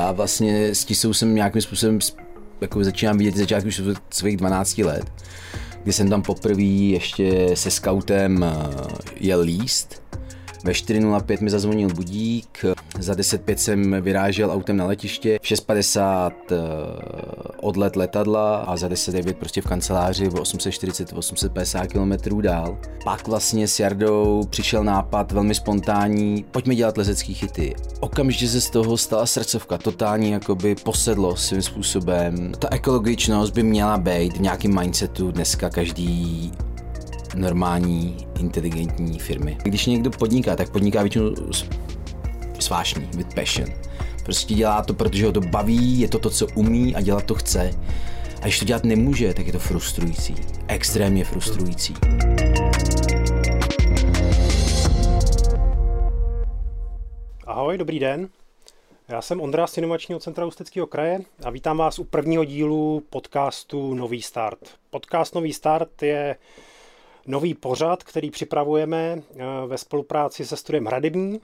já vlastně s tisou jsem nějakým způsobem jako začínám vidět začátku už svých 12 let, kdy jsem tam poprvé ještě se scoutem eh, jel líst. Ve 4.05 mi zazvonil budík, za 10.05 jsem vyrážel autem na letiště, v 6.50 eh, odlet letadla a za 10.09 prostě v kanceláři o 840-850 km dál. Pak vlastně s Jardou přišel nápad velmi spontánní, pojďme dělat lezecký chyty. Okamžitě se z toho stala srdcovka, totální jakoby posedlo svým způsobem. Ta ekologičnost by měla být v nějakém mindsetu dneska každý normální, inteligentní firmy. Když někdo podniká, tak podniká většinou svášní, with passion. Prostě dělá to, protože ho to baví, je to to, co umí a dělat to chce. A když to dělat nemůže, tak je to frustrující. Extrémně frustrující. Ahoj, dobrý den. Já jsem Ondra z Inovačního centra Ústeckého kraje a vítám vás u prvního dílu podcastu Nový start. Podcast Nový start je nový pořad, který připravujeme eh, ve spolupráci se studiem Hradební.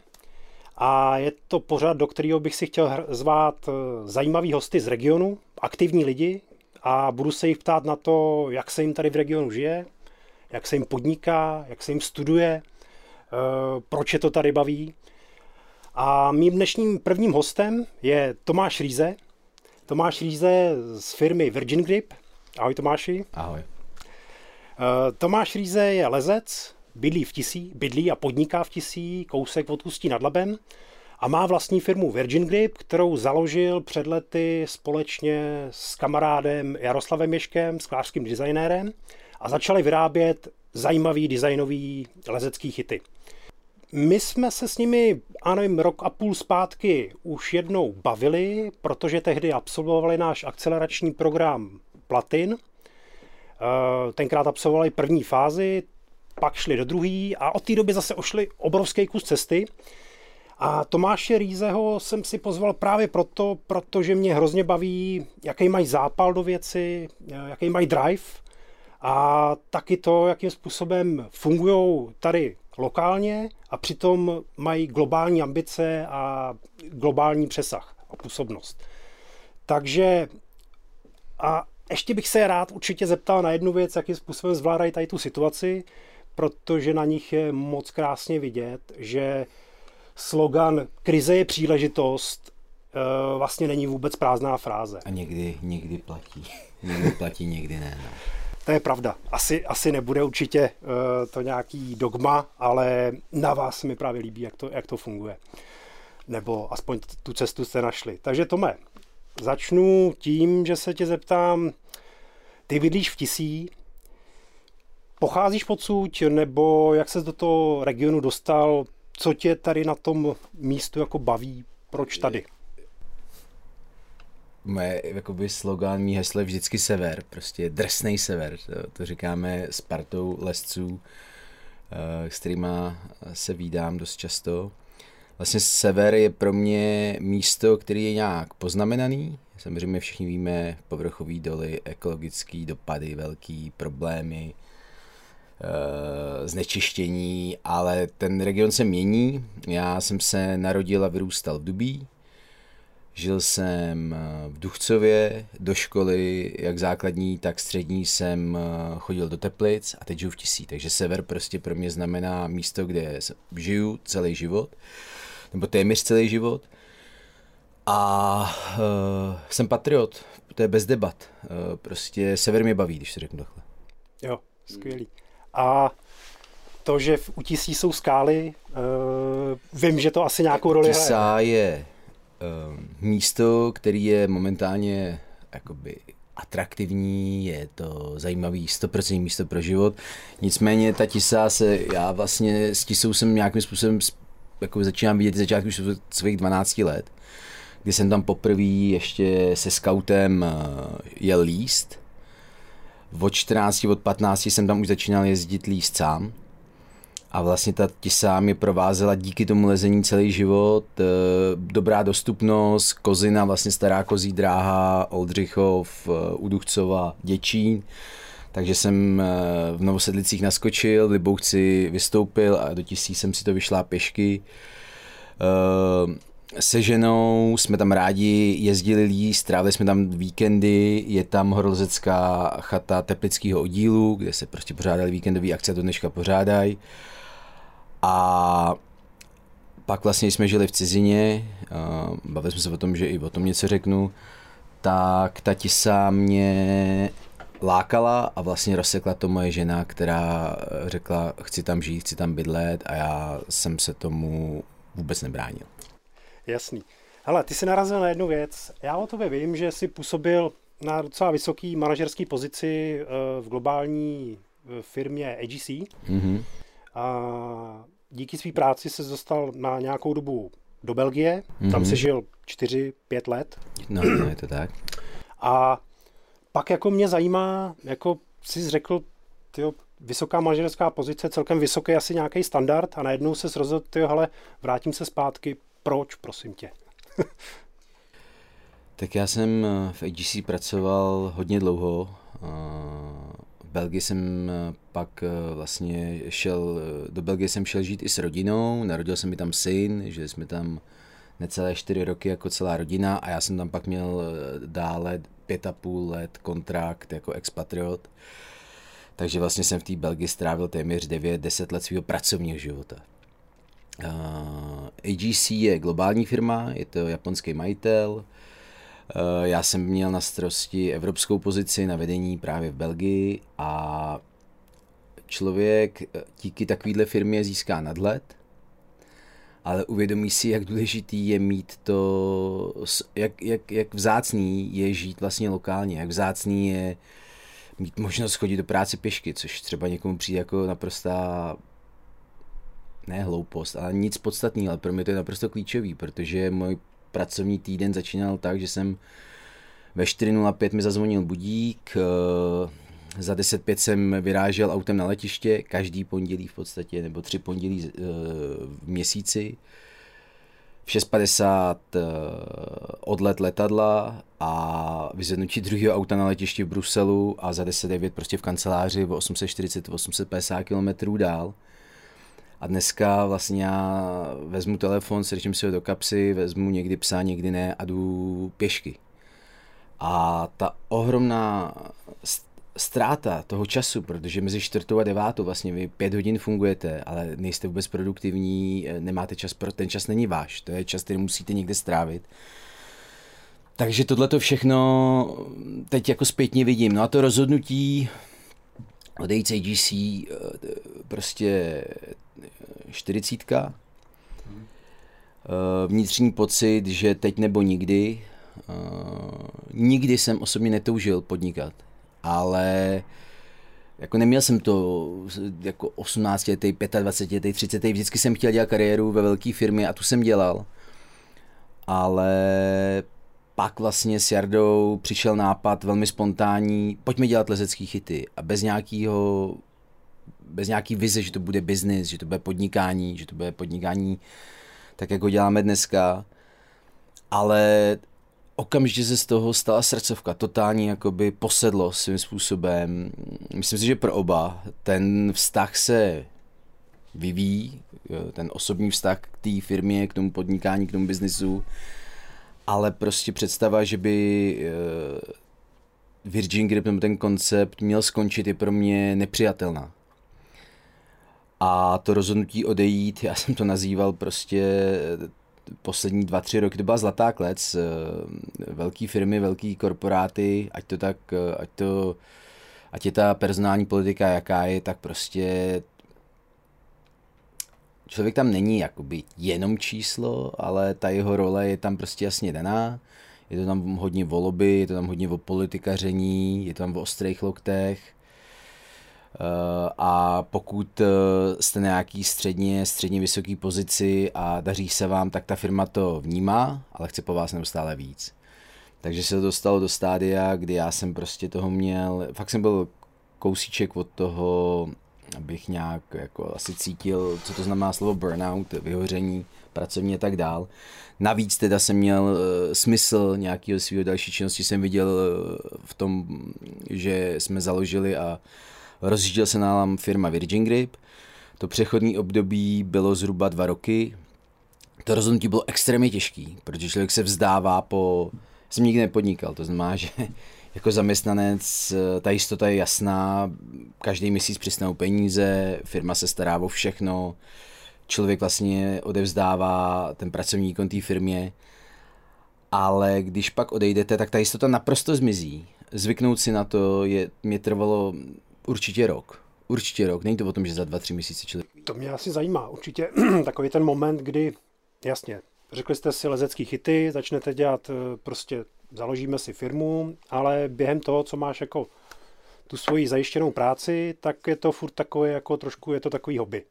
A je to pořad, do kterého bych si chtěl zvát eh, zajímavý hosty z regionu, aktivní lidi a budu se jich ptát na to, jak se jim tady v regionu žije, jak se jim podniká, jak se jim studuje, eh, proč je to tady baví. A mým dnešním prvním hostem je Tomáš Rýze. Tomáš Rýze z firmy Virgin Grip. Ahoj Tomáši. Ahoj. Eh, Tomáš Rýze je lezec, bydlí v Tisí, bydlí a podniká v Tisí, kousek od Ústí nad Labem a má vlastní firmu Virgin Grip, kterou založil před lety společně s kamarádem Jaroslavem Ješkem, sklářským designérem a začali vyrábět zajímavý designový lezecký chyty. My jsme se s nimi, ano, rok a půl zpátky už jednou bavili, protože tehdy absolvovali náš akcelerační program Platin – Eh, tenkrát absolvovali první fázi, pak šli do druhé a od té doby zase ošli obrovský kus cesty. A Tomáše Rýzeho jsem si pozval právě proto, protože mě hrozně baví, jaký mají zápal do věci, jaký mají drive a taky to, jakým způsobem fungují tady lokálně a přitom mají globální ambice a globální přesah a působnost. Takže a ještě bych se rád určitě zeptal na jednu věc, jakým způsobem zvládají tady tu situaci, protože na nich je moc krásně vidět, že slogan krize je příležitost eh, vlastně není vůbec prázdná fráze. A někdy, někdy platí. Někdy platí, někdy ne. No. To je pravda. Asi, asi nebude určitě uh, to nějaký dogma, ale na vás mi právě líbí, jak to, jak to funguje. Nebo aspoň tu cestu jste našli. Takže Tome, Začnu tím, že se tě zeptám, ty bydlíš v Tisí, pocházíš podsud, nebo jak se do toho regionu dostal, co tě tady na tom místu jako baví, proč tady? Moje jakoby slogan, mý heslo je vždycky sever, prostě drsný sever, to, to říkáme s partou lesců, eh, s kterýma se vídám dost často. Vlastně sever je pro mě místo, který je nějak poznamenaný. Samozřejmě všichni víme povrchový doly, ekologický dopady, velký problémy, znečištění, ale ten region se mění. Já jsem se narodil a vyrůstal v Dubí. Žil jsem eh, v Duchcově, do školy, jak základní, tak střední jsem eh, chodil do Teplic a teď žiju v Tisí. Takže sever prostě pro mě znamená místo, kde žiju celý život nebo téměř celý život. A uh, jsem patriot, to je bez debat. Uh, prostě sever mě baví, když to řeknu takhle. Jo, skvělý. A to, že v Utisí jsou skály, uh, vím, že to asi nějakou roli hraje. Tisá je uh, místo, který je momentálně jakoby atraktivní, je to zajímavý 100% místo pro život. Nicméně ta Tisá se, já vlastně s Tisou jsem nějakým způsobem jako začínám vidět začátku už svých 12 let, kdy jsem tam poprvé ještě se scoutem eh, jel líst. Od 14, od 15 jsem tam už začínal jezdit líst sám. A vlastně ta tisa mě provázela díky tomu lezení celý život. Eh, dobrá dostupnost, Kozina, vlastně stará kozí dráha, Oldřichov, eh, Uduchcova, Děčín takže jsem eh, v Novosedlicích naskočil, v Libouchci vystoupil a do tisí jsem si to vyšla pěšky. Se ženou jsme tam rádi jezdili líst, strávili jsme tam víkendy, je tam horolezecká chata Teplického oddílu, kde se prostě pořádaly víkendové akce, do dneška pořádají. A pak vlastně jsme žili v cizině, bavili jsme se o tom, že i o tom něco řeknu, tak ta tisa mě lákala a vlastně rozsekla to moje žena, která řekla, chci tam žít, chci tam bydlet a já jsem se tomu vůbec nebránil. Jasný. Hele, ty jsi narazil na jednu věc. Já o tobě vím, že jsi působil na docela vysoký manažerský pozici eh, v globální eh, firmě AGC. Mm-hmm. A díky své práci se dostal na nějakou dobu do Belgie. Mm-hmm. Tam se žil 4-5 let. No, no, je to tak. A pak jako mě zajímá, jako jsi řekl, tyjo, vysoká manažerská pozice, celkem vysoký asi nějaký standard a najednou se rozhodl, tyjo, hele, vrátím se zpátky, proč, prosím tě? tak já jsem eh, v AGC pracoval hodně dlouho. V Belgii jsem eh, pak eh, vlastně šel, do Belgie jsem šel žít i s rodinou, narodil jsem mi tam syn, že jsme tam necelé čtyři roky jako celá rodina a já jsem tam pak měl dále pět a půl let kontrakt jako expatriot. Takže vlastně jsem v té Belgii strávil téměř 9-10 let svého pracovního života. AGC je globální firma, je to japonský majitel. Uh, já jsem měl na starosti evropskou pozici na vedení právě v Belgii a člověk eh, díky takovéhle firmě získá nadhled, ale uvědomí si, jak důležitý je mít to, jak, jak, jak vzácný je žít vlastně lokálně, jak vzácný je mít možnost chodit do práce pěšky, což třeba někomu přijde jako naprostá ne hloupost, ale nic podstatného, ale pro mě to je naprosto klíčový, protože můj pracovní týden začínal tak, že jsem ve 4.05 mi zazvonil budík, eh, za 10.05 jsem vyrážel autem na letiště, každý pondělí v podstatě, nebo tři pondělí eh, v měsíci. V 6.50 eh, odlet letadla a vyzvednutí druhého auta na letišti v Bruselu a za 10.09 prostě v kanceláři o 840-850 km dál. A dneska vlastně já vezmu telefon, srdčím si ho do kapsy, vezmu někdy psa, někdy ne a jdu pěšky. A ta ohromná ztráta toho času, protože mezi čtvrtou a devátou vlastně vy pět hodin fungujete, ale nejste vůbec produktivní, nemáte čas, pro ten čas není váš, to je čas, který musíte někde strávit. Takže tohle to všechno teď jako zpětně vidím. No a to rozhodnutí odejít z AGC eh, prostě čtyřicítka. Eh, vnitřní pocit, že teď nebo nikdy. Eh, nikdy jsem osobně netoužil podnikat, ale jako neměl jsem to jako 18 letý, 25 letý, 30 letý, vždycky jsem chtěl dělat kariéru ve velké firmě a tu jsem dělal. Ale pak vlastně s Jardou přišel nápad velmi spontánní, pojďme dělat lezecký chyty a bez nějakého bez nějaký vize, že to bude biznis, že to bude podnikání, že to bude podnikání tak, jako děláme dneska. Ale okamžitě se z toho stala srdcovka, totální jakoby posedlo svým způsobem. Myslím si, že pro oba ten vztah se vyvíjí, ten osobní vztah k té firmě, k tomu podnikání, k tomu biznisu, ale prostě představa, že by eh, Virgin Grip ten koncept měl skončit je pro mě nepřijatelná. A to rozhodnutí odejít, já jsem to nazýval prostě eh, poslední dva, tři roky, to byla zlatá klec, eh, velké firmy, velké korporáty, ať to tak, eh, ať to, ať je ta personální politika jaká je, tak prostě člověk tam není jakoby jenom číslo, ale ta jeho role je tam prostě jasně daná. Je to tam hodně o lobby, je to tam hodně o politikaření, je to tam o ostrých loktech a pokud eh, jste na nějaký středně, středně vysoký pozici a daří se vám, tak ta firma to vnímá, ale chce po vás neustále víc. Takže se to dostalo do stádia, kdy já jsem prostě toho měl, fakt jsem byl kousíček od toho, abych nějak jako asi cítil, co to znamená slovo burnout, vyhoření pracovní a tak dál. Navíc teda jsem měl uh, smysl nějakého svého další činnosti, jsem viděl v tom, že jsme založili a rozjížděl se nám firma Virgin Grip. To přechodní období bylo zhruba dva roky. to rozhodnutí bylo extrémně těžký, protože člověk se vzdává po... Jsem nikdy nepodnikal, to znamená, že jako zaměstnanec ta jistota je jasná, každý měsíc přisnou peníze, firma se stará o všechno, člověk vlastně odevzdává ten pracovní výkon té firmě, ale když pak odejdete, tak ta jistota naprosto zmizí. Zvyknout si na to je, mě trvalo určitě rok. Určitě rok. Není to o tom, že za dva, tři měsíce člověk... To mě asi zajímá. Určitě takový ten moment, kdy, jasně, řekli jste si lezecký chyty, začnete dělat eh, prostě, založíme si firmu, ale během toho, co máš jako tu svoji zajištěnou práci, tak je to furt takové jako trošku, je to takový hobby.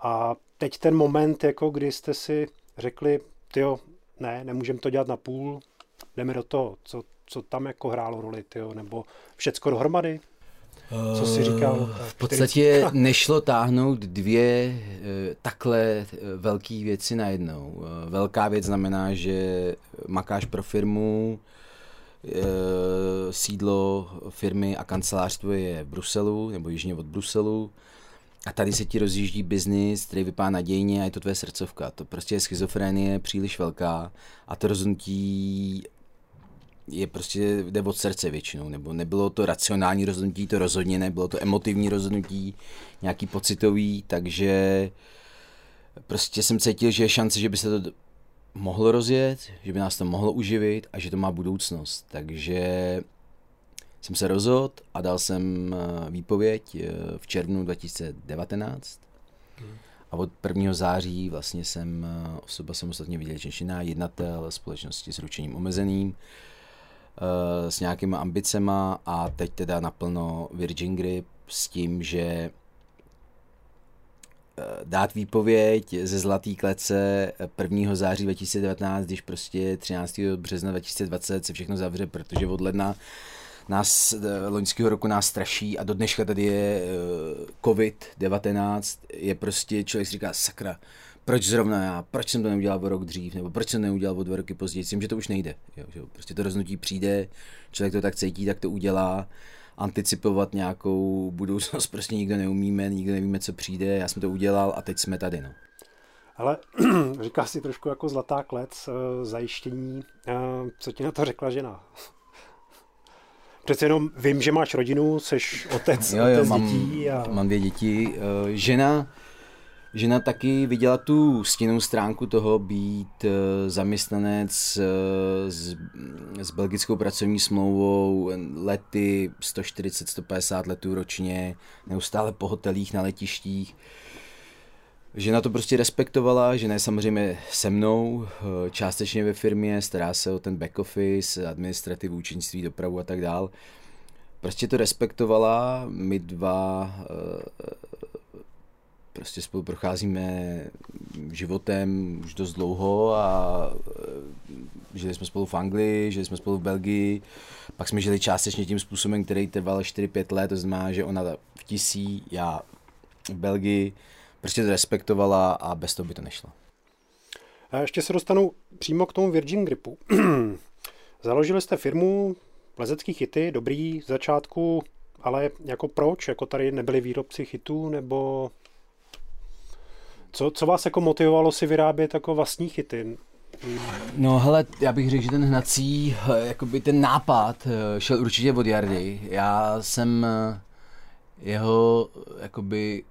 A teď ten moment, jako kdy jste si řekli, jo, ne, nemůžeme to dělat na půl, jdeme do toho, co, co tam jako hrálo roli, tyjo, nebo všecko dohromady? Co si říkal? V podstatě nešlo táhnout dvě eh, takhle eh, velké věci najednou. Eh, velká věc znamená, že makáš pro firmu, sídlo firmy a kancelářství je v Bruselu, nebo jižně od Bruselu. A tady se ti rozjíždí biznis, který vypadá nadějně a je to tvoje srdcovka. To prostě je schizofrenie příliš velká a to rozhodnutí je prostě jde od srdce většinou, nebo nebylo to racionální rozhodnutí, to rozhodně nebylo to emotivní rozhodnutí, nějaký pocitový, takže prostě jsem cítil, že je šance, že by se to mohlo rozjet, že by nás to mohlo uživit a že to má budoucnost. Takže jsem se rozhodl a dal jsem eh, výpověď eh, v červnu 2019. A od 1. září vlastně jsem eh, osoba samostatně vydělečná, jednatel společnosti s ručením omezeným, s nějakýma ambicema a teď teda naplno Virgin Grip s tím, že dát výpověď ze Zlatý klece 1. září 2019, když prostě 13. března 2020 se všechno zavře, protože od ledna nás eh, loňského roku nás straší a do dneška tady je eh, COVID-19, je prostě, člověk si říká, sakra, proč zrovna já, proč jsem to neudělal o rok dřív, nebo proč jsem neudělal o dva roky později, tím, že to už nejde. Jo, že prostě to rozhodnutí přijde, člověk to tak cítí, tak to udělá, anticipovat nějakou budoucnost prostě nikdo neumíme, nikdo nevíme, co přijde, já jsem to udělal a teď jsme tady. No. Ale říká si trošku jako zlatá klec, eh, zajištění. Co ti na to řekla žena? Přece jenom vím, že máš rodinu, jsi otec, jo, jo, otec mám, dětí. A... Mám dvě děti. Eh, žena, žena taky viděla tu stěnou stránku toho být eh, zaměstnanec eh, s, s belgickou pracovní smlouvou, lety 140-150 letů ročně, neustále po hotelích, na letištích Žena to prostě respektovala, žena je samozřejmě se mnou, eh, částečně ve firmě, stará se o ten back office, administrativu, učenství, dopravu a tak dál. Prostě to respektovala, my dva prostě spolu procházíme životem už dost dlouho a eh, žili jsme spolu v Anglii, žili jsme spolu v Belgii, pak jsme žili částečně tím způsobem, který trval 4-5 let, to znamená, že ona v Tisí, já v Belgii, prostě to respektovala a bez toho by to nešlo. A ještě se dostanu přímo k tomu Virgin Gripu. Založili jste firmu lezecký chyty, dobrý z začátku, ale jako proč? Jako tady nebyli výrobci chytů, nebo co, co vás jako motivovalo si vyrábět jako vlastní chyty? No hele, já bych řekl, že ten hnací, jakoby ten nápad eh, šel určitě od Jardy. Já jsem eh, jeho jakoby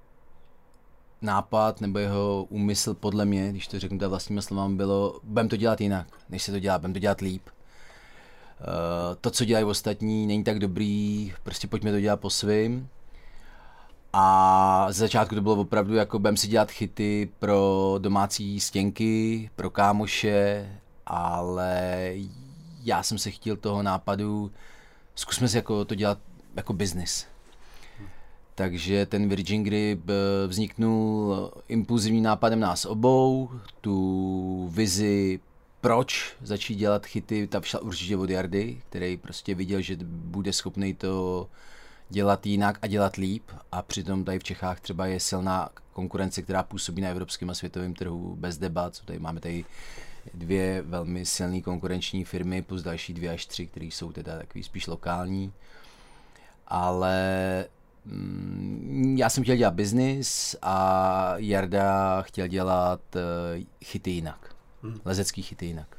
nápad nebo jeho úmysl podle mě, když to řeknu vlastními slovami, bylo, budeme to dělat jinak, než se to dělá, budeme to dělat líp. Uh, to, co dělají ostatní, není tak dobrý, prostě pojďme to dělat po svým. A z začátku to bylo opravdu jako budeme si dělat chyty pro domácí stěnky, pro kámoše, ale já jsem se chtěl toho nápadu, zkusme si jako to dělat jako business. Takže ten Virgin Grip eh, vzniknul impulzivním nápadem nás obou, tu vizi proč začít dělat chyty, ta šla určitě od Jardy, který prostě viděl, že bude schopný to dělat jinak a dělat líp a přitom tady v Čechách třeba je silná konkurence, která působí na evropském a světovém trhu bez debat. Tady máme tady dvě velmi silné konkurenční firmy plus další dvě až tři, které jsou teda takový spíš lokální. Ale Mm, já jsem chtěl dělat biznis a Jarda chtěl dělat eh, chyty jinak. Hmm. Lezecký chyty jinak.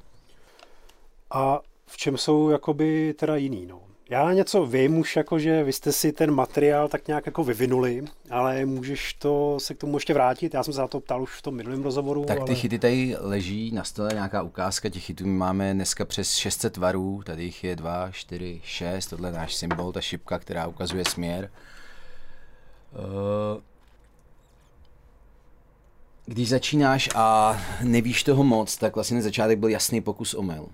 A v čem jsou jakoby teda jiný, no? Já něco vím už, jako, že vy jste si ten materiál tak nějak jako vyvinuli, ale můžeš to se k tomu ještě vrátit? Já jsem se na to ptal už v tom minulém rozhovoru. Tak ty ale... chyty tady leží na stole, nějaká ukázka těch chytů. My máme dneska přes 600 tvarů, tady jich je 2, 4, 6, tohle je náš symbol, ta šipka, která ukazuje směr. Uh, když začínáš a nevíš toho moc, tak vlastně začátek byl jasný pokus omyl.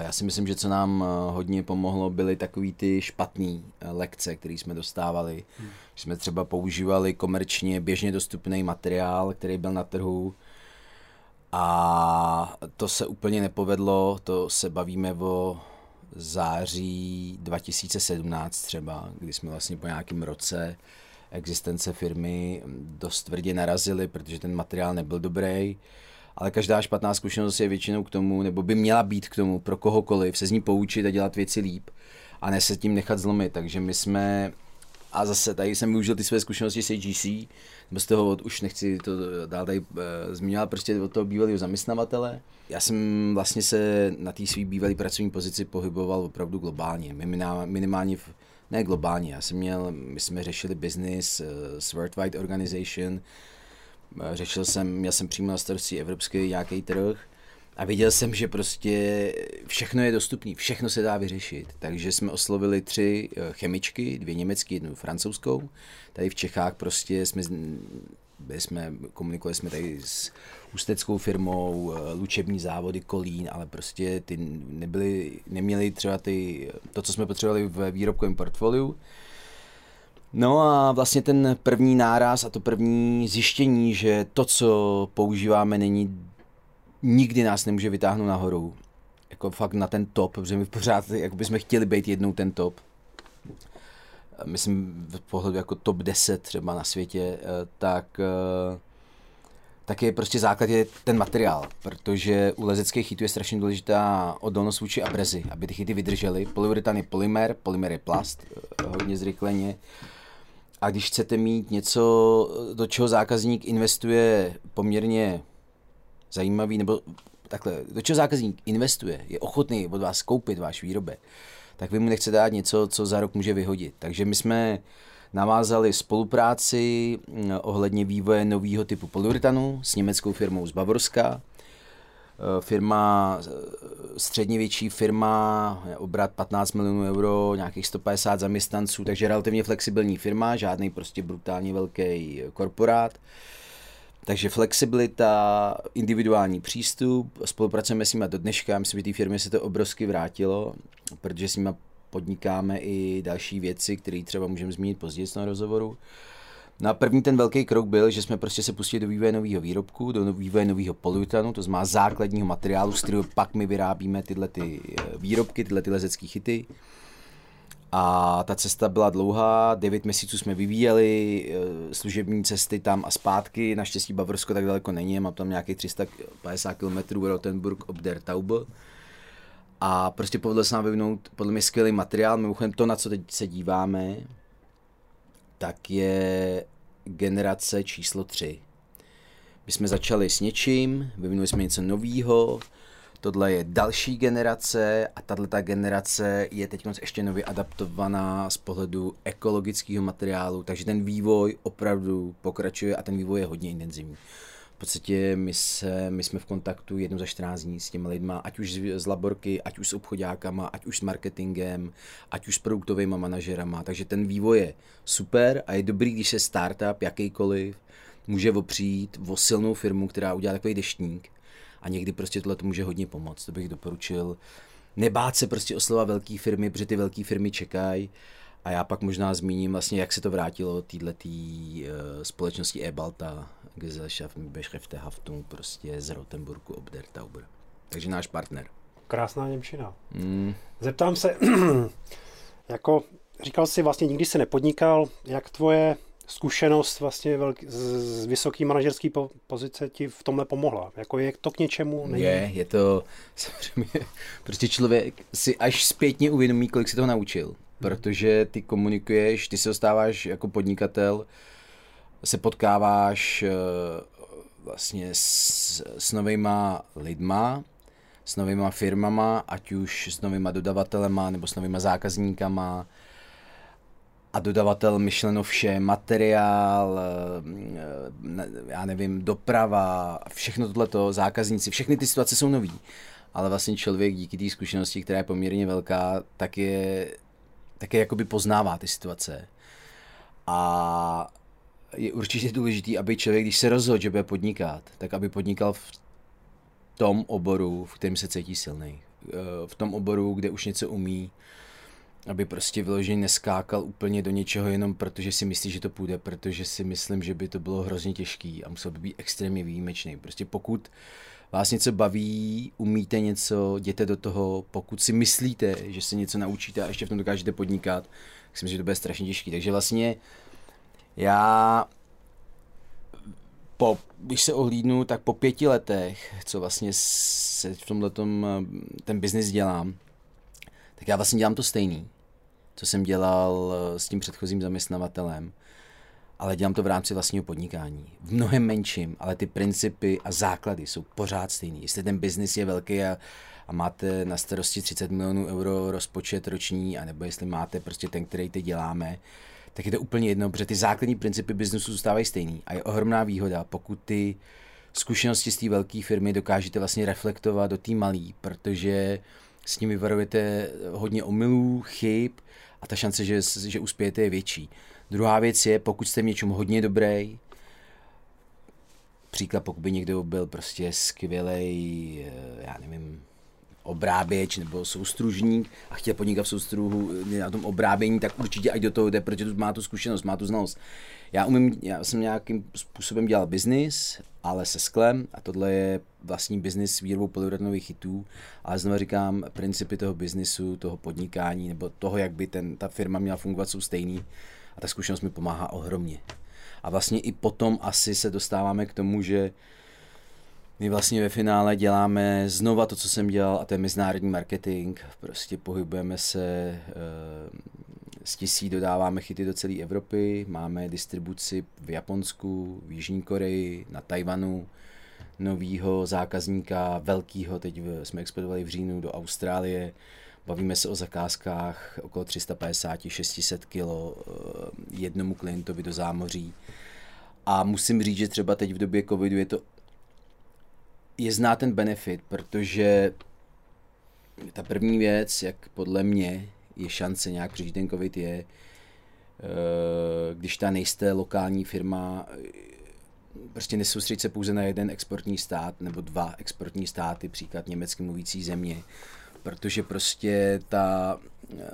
Já si myslím, že co nám eh, hodně pomohlo, byly takový ty špatné eh, lekce, které jsme dostávali. Hmm. Jsme třeba používali komerčně běžně dostupný materiál, který byl na trhu a to se úplně nepovedlo, to se bavíme o září 2017 třeba, kdy jsme vlastně po nějakém roce existence firmy dost tvrdě narazili, protože ten materiál nebyl dobrý ale každá špatná zkušenost je většinou k tomu, nebo by měla být k tomu pro kohokoliv, se z ní poučit a dělat věci líp a ne se tím nechat zlomit. Takže my jsme, a zase tady jsem využil ty své zkušenosti s AGC, nebo z toho už nechci to dál tady e, zmiňovat, prostě od toho bývalého zaměstnavatele. Já jsem vlastně se na té své bývalé pracovní pozici pohyboval opravdu globálně, minimálně v, ne globálně, já jsem měl, my jsme řešili business uh, s Worldwide Organization, řešil jsem, měl jsem přímo na starosti evropský nějaký trh a viděl jsem, že prostě všechno je dostupné, všechno se dá vyřešit. Takže jsme oslovili tři eh, chemičky, dvě německé, jednu francouzskou. Tady v Čechách prostě jsme byli jsme, komunikovali jsme tady s ústeckou firmou, eh, lučební závody Kolín, ale prostě ty nebyly, neměli třeba ty, to, co jsme potřebovali ve výrobkovém portfoliu, No a vlastně ten první náraz a to první zjištění, že to, co používáme, není nikdy nás nemůže vytáhnout nahoru. Jako fakt na ten top, protože my pořád jako bychom chtěli být jednou ten top. Myslím v pohledu jako top 10 třeba na světě, eh, tak eh, tak je prostě základ je ten materiál, protože u lezeckých chytů je strašně důležitá odolnost vůči abrezi, aby ty chyty vydržely. Polyuretan je polymer, polymer je plast, eh, hodně zrychleně. A když chcete mít něco, do čeho zákazník investuje poměrně zajímavý, nebo takhle, do čeho zákazník investuje, je ochotný od vás koupit váš výrobek, tak vy mu nechcete dát něco, co za rok může vyhodit. Takže my jsme navázali spolupráci mm, ohledně vývoje nového typu polyuretanu s německou firmou z Bavorska, firma, eh, středně větší firma, obrat 15 milionů euro, nějakých 150 zaměstnanců, takže relativně flexibilní firma, žádný prostě brutálně velký korporát. Takže flexibilita, individuální přístup, spolupracujeme s nimi do dneška, myslím, že té firmě se to obrovsky vrátilo, protože s nimi podnikáme i další věci, které třeba můžeme zmínit později na rozhovoru. No a první ten velký krok byl, že jsme prostě se pustili do vývoje nového výrobku, do vývoje nového polutanu, to znamená základního materiálu, z kterého pak my vyrábíme tyhle ty eh, výrobky, tyhle ty lezecké chyty. A ta cesta byla dlouhá, 9 měsíců jsme vyvíjeli eh, služební cesty tam a zpátky, naštěstí Bavorsko tak daleko není, mám tam nějakých 350 km Rotenburg ob der Taube. A prostě povedlo se nám vyvinout podle mě skvělý materiál, mimochodem to, na co teď se díváme, tak je generace číslo 3. My jsme začali s něčím, vyvinuli jsme něco nového, tohle je další generace a tahle ta generace je teď ještě nově adaptovaná z pohledu ekologického materiálu, takže ten vývoj opravdu pokračuje a ten vývoj je hodně intenzivní podstatě my, se, my jsme v kontaktu jednou za 14 dní s těmi lidma, ať už z, z laborky, ať už s obchodákama, ať už s marketingem, ať už s produktovými manažerama. Takže ten vývoj je super a je dobrý, když se startup jakýkoliv může opřít o silnou firmu, která udělá takový deštník a někdy prostě tohle to může hodně pomoct. To bych doporučil. Nebát se prostě oslova velké firmy, protože ty velké firmy čekají a já pak možná zmíním vlastně, jak se to vrátilo této uh, společnosti e-Balta, Gesellschaft Beschäftigte prostě z Rotenburgu ob der Tauber. Takže náš partner. Krásná Němčina. Mm. Zeptám se, jako říkal jsi vlastně nikdy se nepodnikal, jak tvoje zkušenost vlastně velký, z, z vysoké manažerské po, pozice ti v tomhle pomohla? Jako je to k něčemu? Není? Je, je to samozřejmě, prostě člověk si až zpětně uvědomí, kolik se toho naučil. Protože ty komunikuješ, ty se dostáváš jako podnikatel se potkáváš eh, vlastně s, s novýma lidma, s novýma firmama, ať už s novýma dodavatelema nebo s novýma zákazníkama. A dodavatel myšleno vše, materiál, eh, já nevím, doprava, všechno tohleto, zákazníci, všechny ty situace jsou nový. Ale vlastně člověk díky té zkušenosti, která je poměrně velká, tak je, tak je jakoby poznává ty situace. A je určitě důležité, aby člověk, když se rozhodl, že bude podnikat, tak aby podnikal v tom oboru, v kterém se cítí silný. Eh, v tom oboru, kde už něco umí, aby prostě vyloženě neskákal úplně do něčeho jenom protože si myslí, že to půjde, protože si myslím, že by to bylo hrozně těžký a musel by být extrémně výjimečný. Prostě pokud vás něco baví, umíte něco, jděte do toho, pokud si myslíte, že se něco naučíte a ještě v tom dokážete podnikat, tak si myslím, že to bude strašně těžký. Takže vlastně já po, když se ohlídnu, tak po pěti letech, co vlastně se v tomhle ten biznis dělám, tak já vlastně dělám to stejný, co jsem dělal eh, s tím předchozím zaměstnavatelem, ale dělám to v rámci vlastního podnikání. V mnohem menším, ale ty principy a základy jsou pořád stejný. Jestli ten biznis je velký a, a máte na starosti 30 milionů euro rozpočet roční, anebo jestli máte prostě ten, který teď děláme, tak je to úplně jedno, protože ty základní principy biznesu zůstávají stejný. A je ohromná výhoda, pokud ty zkušenosti z té velké firmy dokážete vlastně reflektovat do té malé, protože s nimi vyvarujete hodně omylů, chyb a ta šance, že, že uspějete, je větší. Druhá věc je, pokud jste v něčem hodně dobrý, příklad, pokud by někdo byl prostě skvělý, eh, já nevím, obráběč nebo soustružník a chtěl podnikat v soustruhu eh, na tom obrábění, tak určitě ať do toho jde, protože tu má tu zkušenost, má tu znalost. Já, umím, já jsem nějakým způsobem dělal biznis, ale se sklem a tohle je vlastní biznis s výrobou polyuretanových chytů, ale znovu říkám, principy toho biznisu, toho podnikání nebo toho, jak by ten, ta firma měla fungovat, jsou stejný a ta zkušenost mi pomáhá ohromně. A vlastně i potom asi se dostáváme k tomu, že my vlastně ve finále děláme znova to, co jsem dělal, a to je mezinárodní marketing. Prostě pohybujeme se e, z tisí, dodáváme chyty do celé Evropy, máme distribuci v Japonsku, v Jižní Koreji, na Tajvanu, novýho zákazníka, velkýho, teď jsme expedovali v říjnu do Austrálie, bavíme se o zakázkách okolo 350-600 kg eh, jednomu klientovi do zámoří. A musím říct, že třeba teď v době covidu je to je znát ten benefit, protože ta první věc, jak podle mě je šance nějak přežít ten covid, je, eh, když ta nejste lokální firma, prostě nesoustředit se pouze na jeden exportní stát nebo dva exportní státy, příklad německy mluvící země, protože prostě ta, eh,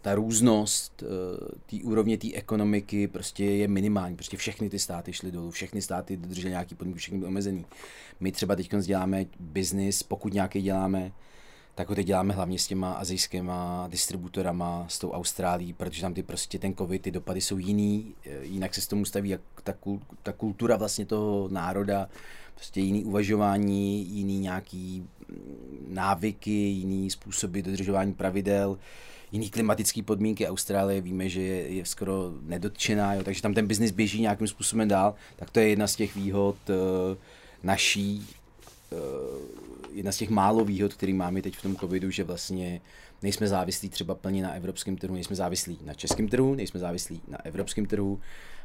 ta různost eh, té úrovně té ekonomiky prostě je minimální. Prostě všechny ty státy šly dolů, všechny státy dodržely nějaký podmínky, všechny byly omezený. My třeba teď děláme biznis, pokud nějaký děláme, tak ho teď děláme hlavně s těma azijskýma distributorama, s tou Austrálií, protože tam ty prostě ten covid, ty dopady jsou jiný, eh, jinak se s tomu staví jak ta, ta kultura vlastně toho národa, prostě jiný uvažování, jiný nějaký návyky, jiný způsoby dodržování pravidel, jiný klimatické podmínky. Austrálie víme, že je, je skoro nedotčená, jo, takže tam ten biznis běží nějakým způsobem dál, tak to je jedna z těch výhod uh, naší, uh, jedna z těch málo výhod, který máme teď v tom covidu, že vlastně nejsme závislí třeba plně na evropském trhu, nejsme závislí na českém trhu, nejsme závislí na evropském trhu,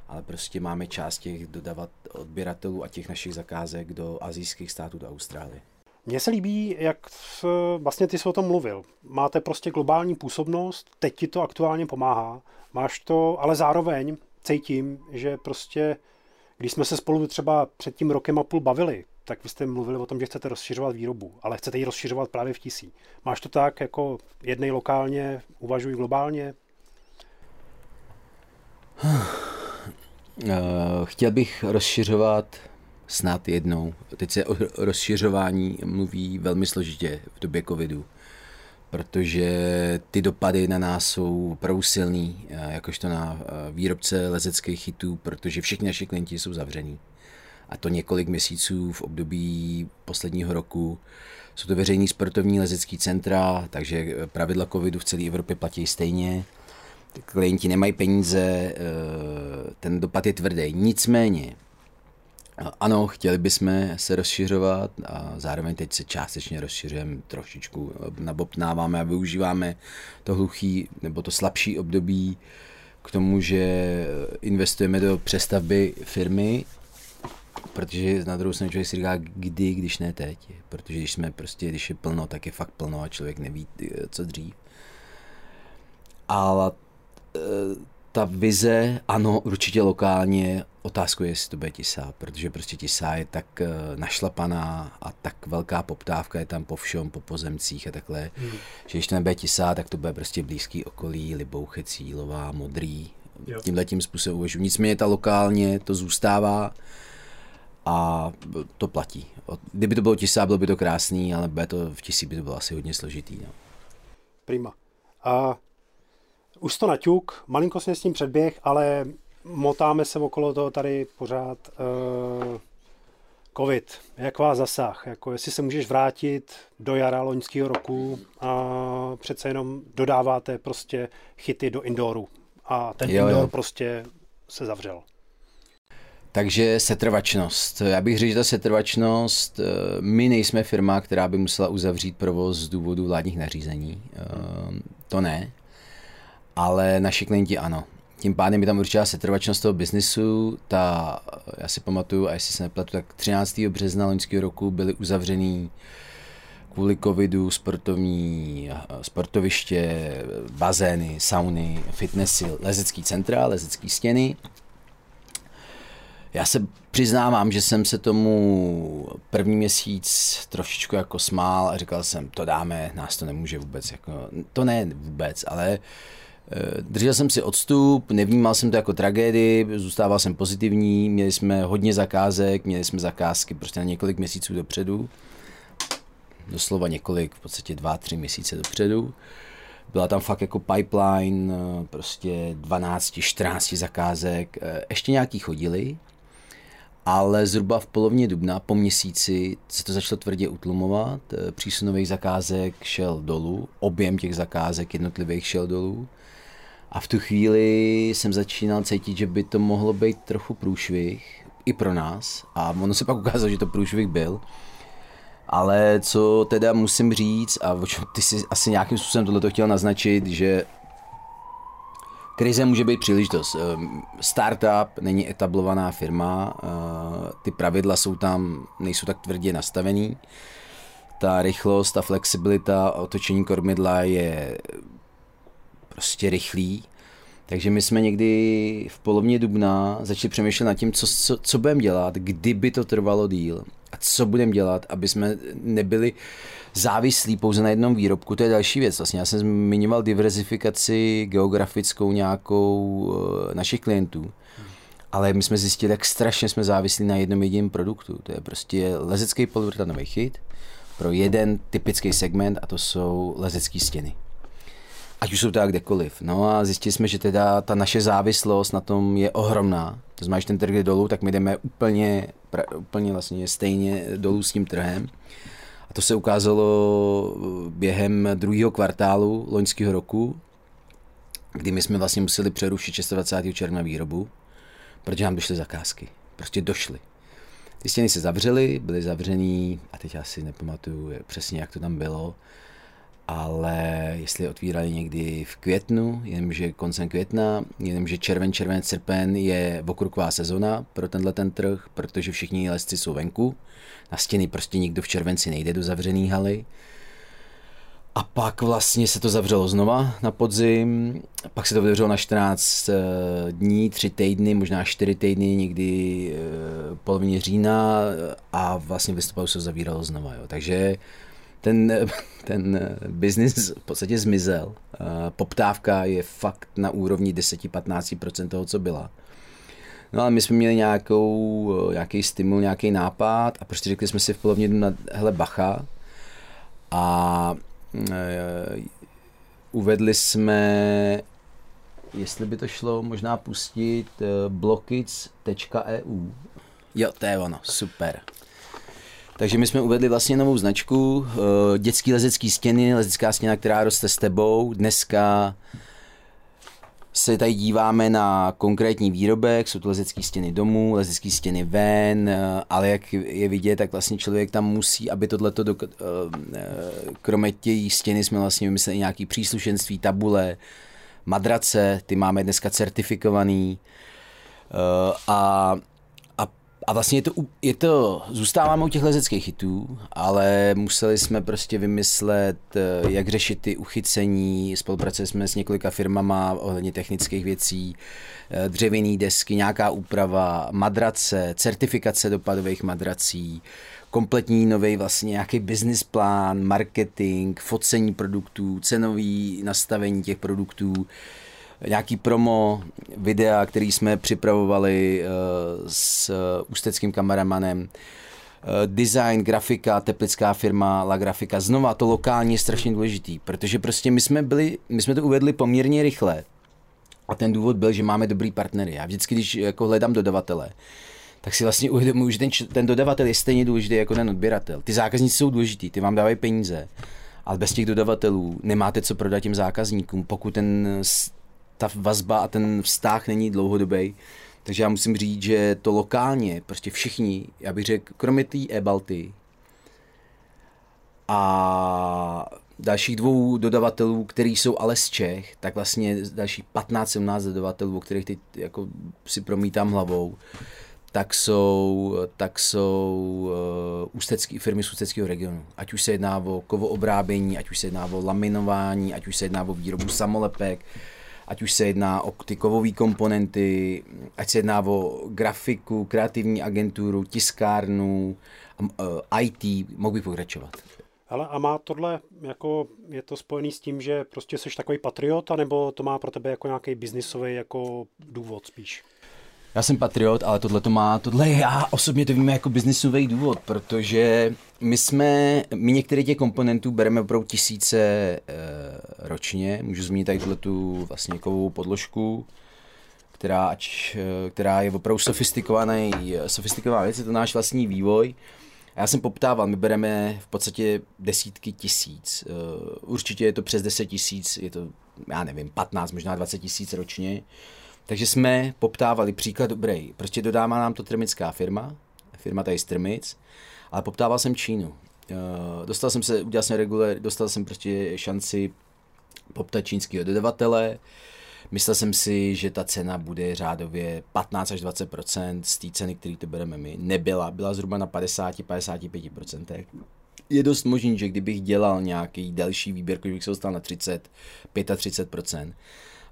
ale prostě máme část těch dodavat odběratelů a těch našich zakázek do azijských států, do Austrálie. Mně se líbí, jak vlastně ty jsi o tom mluvil. Máte prostě globální působnost, teď ti to aktuálně pomáhá, máš to, ale zároveň cítím, že prostě, když jsme se spolu třeba před tím rokem a půl bavili, tak vy jste mluvili o tom, že chcete rozšiřovat výrobu, ale chcete ji rozšiřovat právě v tisí. Máš to tak, jako jednej lokálně, uvažuj globálně? Eh, chtěl bych rozšiřovat snad jednou. Teď se o rozšiřování mluví velmi složitě v době covidu, protože ty dopady na nás jsou opravdu silný, eh, jakožto na eh, výrobce lezeckých chytů, protože všichni naši klienti jsou zavření. A to několik měsíců v období posledního roku. Jsou to veřejný sportovní lezecký centra, takže pravidla covidu v celé Evropě platí stejně klienti nemají peníze, eh, ten dopad je tvrdý. Nicméně, Ano, chtěli bychom se rozšiřovat a zároveň teď se částečně rozšiřujeme trošičku, nabobtnáváme a využíváme to hluchý nebo to slabší období k tomu, že investujeme do přestavby firmy, protože na druhou stranu člověk si říká, kdy, když ne teď, protože když jsme prostě, když je plno, tak je fakt plno a člověk neví, co dřív. Ale ta vize, ano, určitě lokálně, otázku je, jestli to bude tisá, protože prostě tisá je tak eh, našlapaná a tak velká poptávka je tam po všem, po pozemcích a takhle, hmm. že když to nebude tisá, tak to bude prostě blízký okolí, Libouche, Cílová, Modrý, tímhle tím způsobem uvažuji. Nicméně ta lokálně to zůstává a to platí. Kdyby to bylo tisá, bylo by to krásný, ale bude to v tisí by to bylo asi hodně složitý. No. Prima. A už to naťuk, malinko jsme s tím předběh, ale motáme se okolo toho tady pořád. Uh, COVID, jak vás zasah? Jako jestli se můžeš vrátit do jara loňského roku a přece jenom dodáváte prostě chyty do indoru a ten jo, indoor jo. prostě se zavřel. Takže setrvačnost. Já bych řekl, že ta setrvačnost, eh, my nejsme firma, která by musela uzavřít provoz z důvodu vládních nařízení. Eh, to ne ale naši klienti ano. Tím pádem je tam určitá setrvačnost toho biznisu. Ta, já si pamatuju, a jestli se nepletu, tak 13. března loňského roku byly uzavřený kvůli covidu sportovní, sportoviště, bazény, sauny, fitnessy, lezecký centra, lezecký stěny. Já se přiznávám, že jsem se tomu první měsíc trošičku jako smál a říkal jsem, to dáme, nás to nemůže vůbec, jako, to ne vůbec, ale uh, držel jsem si odstup, nevnímal jsem to jako tragédii, zůstával jsem pozitivní, měli jsme hodně zakázek, měli jsme zakázky prostě na několik měsíců dopředu, doslova několik, v podstatě dva, tři měsíce dopředu. Byla tam fakt jako pipeline, eh, prostě 12, 14 zakázek, eh, ještě nějaký chodili, ale zhruba v polovině dubna, po měsíci, se to začalo tvrdě utlumovat, přísunových zakázek šel dolů, objem těch zakázek jednotlivých šel dolů a v tu chvíli jsem začínal cítit, že by to mohlo být trochu průšvih i pro nás. A ono se pak ukázalo, že to průšvih byl. Ale co teda musím říct, a ty si asi nějakým způsobem tohle chtěl naznačit, že krize může být příležitost. Ehm, startup není etablovaná firma, ehm, ty pravidla jsou tam, nejsou tak tvrdě nastavený. Ta rychlost, ta flexibilita, otočení kormidla je prostě rychlý. Takže my jsme někdy v polovině dubna začali přemýšlet nad tím, co, co, co budeme dělat, kdyby to trvalo díl a co budeme dělat, aby jsme nebyli závislí pouze na jednom výrobku. To je další věc. Vlastně já jsem zmiňoval diverzifikaci geografickou nějakou uh, našich klientů. Ale my jsme zjistili, jak strašně jsme závislí na jednom jediném produktu. To je prostě lezecký polyuretanový chyt pro jeden typický segment a to jsou lezecké stěny ať už jsou to kdekoliv. No a zjistili jsme, že teda ta naše závislost na tom je ohromná. To znamená, že ten trh jde dolů, tak my jdeme úplně, úplně vlastně stejně dolů s tím trhem. A to se ukázalo během druhého kvartálu loňského roku, kdy my jsme vlastně museli přerušit 26. června výrobu, protože nám došly zakázky. Prostě došly. Ty stěny se zavřely, byly zavřený, a teď asi nepamatuju přesně, jak to tam bylo, ale jestli otvírali někdy v květnu, jenomže koncem května, jenomže červen, červen, srpen je okruková sezona pro tenhle ten trh, protože všichni lesci jsou venku, na stěny prostě nikdo v červenci nejde do zavřený haly. A pak vlastně se to zavřelo znova na podzim, pak se to otevřelo na 14 eh, dní, 3 týdny, možná 4 týdny, někdy eh, polovině října a vlastně v listopadu se zavíralo znova. Jo. Takže ten, ten biznis v podstatě zmizel. Poptávka je fakt na úrovni 10-15% toho, co byla. No ale my jsme měli nějakou, nějaký stimul, nějaký nápad a prostě řekli jsme si v polovině na hele bacha a e, uvedli jsme, jestli by to šlo možná pustit e, blokic.eu. Jo, to je ono, super. Takže my jsme uvedli vlastně novou značku, eh, dětský lezecký stěny, lezecká stěna, která roste s tebou. Dneska se tady díváme na konkrétní výrobek, jsou to lezecké stěny domů, lezecké stěny ven, eh, ale jak je vidět, tak vlastně člověk tam musí, aby tohleto, do, eh, kromě těch stěny jsme vlastně vymysleli nějaký příslušenství, tabule, madrace, ty máme dneska certifikovaný a a vlastně je to, je to, zůstáváme u těch lezeckých hitů, ale museli jsme prostě vymyslet, eh, jak řešit ty uchycení, spolupracovali jsme s několika firmama ohledně technických věcí, eh, dřevěný desky, nějaká úprava, madrace, certifikace dopadových madrací, kompletní nový vlastně nějaký business plán, marketing, focení produktů, cenový nastavení těch produktů, nějaký promo videa, který jsme připravovali uh, s uh, ústeckým kameramanem. Uh, design, grafika, teplická firma La Grafika. Znova to lokální je strašně důležitý, protože prostě my jsme byli, my jsme to uvedli poměrně rychle. A ten důvod byl, že máme dobrý partnery. Já vždycky, když jako hledám dodavatele, tak si vlastně uvědomuji, že ten, ten dodavatel je stejně důležitý jako ten odběratel. Ty zákazníci jsou důležitý, ty vám dávají peníze, ale bez těch dodavatelů nemáte co prodat těm zákazníkům, pokud ten ta vazba a ten vztah není dlouhodobý. Takže já musím říct, že to lokálně, prostě všichni, já bych řekl, kromě té e-Balty a dalších dvou dodavatelů, který jsou ale z Čech, tak vlastně další 15-17 dodavatelů, o kterých teď jako si promítám hlavou, tak jsou, tak jsou uh, ústecký, firmy z ústeckého regionu. Ať už se jedná o kovoobrábění, ať už se jedná o laminování, ať už se jedná o výrobu samolepek, ať už se jedná o ty kovové komponenty, ať se jedná o grafiku, kreativní agenturu, tiskárnu, eh, IT, mohl bych pokračovat. Ale a má tohle, jako je to spojený s tím, že prostě jsi takový patriot, anebo to má pro tebe jako nějaký biznisový jako důvod spíš? Já jsem patriot, ale tohle to má, tohle já osobně to víme jako biznisový důvod, protože my jsme, my některé těch komponentů bereme opravdu tisíce e, ročně. Můžu zmínit tady tu vlastně kovou podložku, která, ač, eh, která je opravdu sofistikovaný, sofistikovaná věc, je to náš vlastní vývoj. Já jsem poptával, my bereme v podstatě desítky tisíc. Eh, určitě je to přes 10 tisíc, je to, já nevím, 15, možná 20 tisíc ročně. Takže jsme poptávali příklad dobrý. Prostě dodává nám to termická firma, firma tady z Termic, ale poptával jsem Čínu. Uh, dostal jsem se, udělal jsem regular, dostal jsem prostě šanci poptat čínského dodavatele. Myslel jsem si, že ta cena bude řádově 15 až 20% z té ceny, který to bereme my. Nebyla, byla zhruba na 50-55% Je dost možný, že kdybych dělal nějaký další výběr, kdybych se dostal na 30, 35%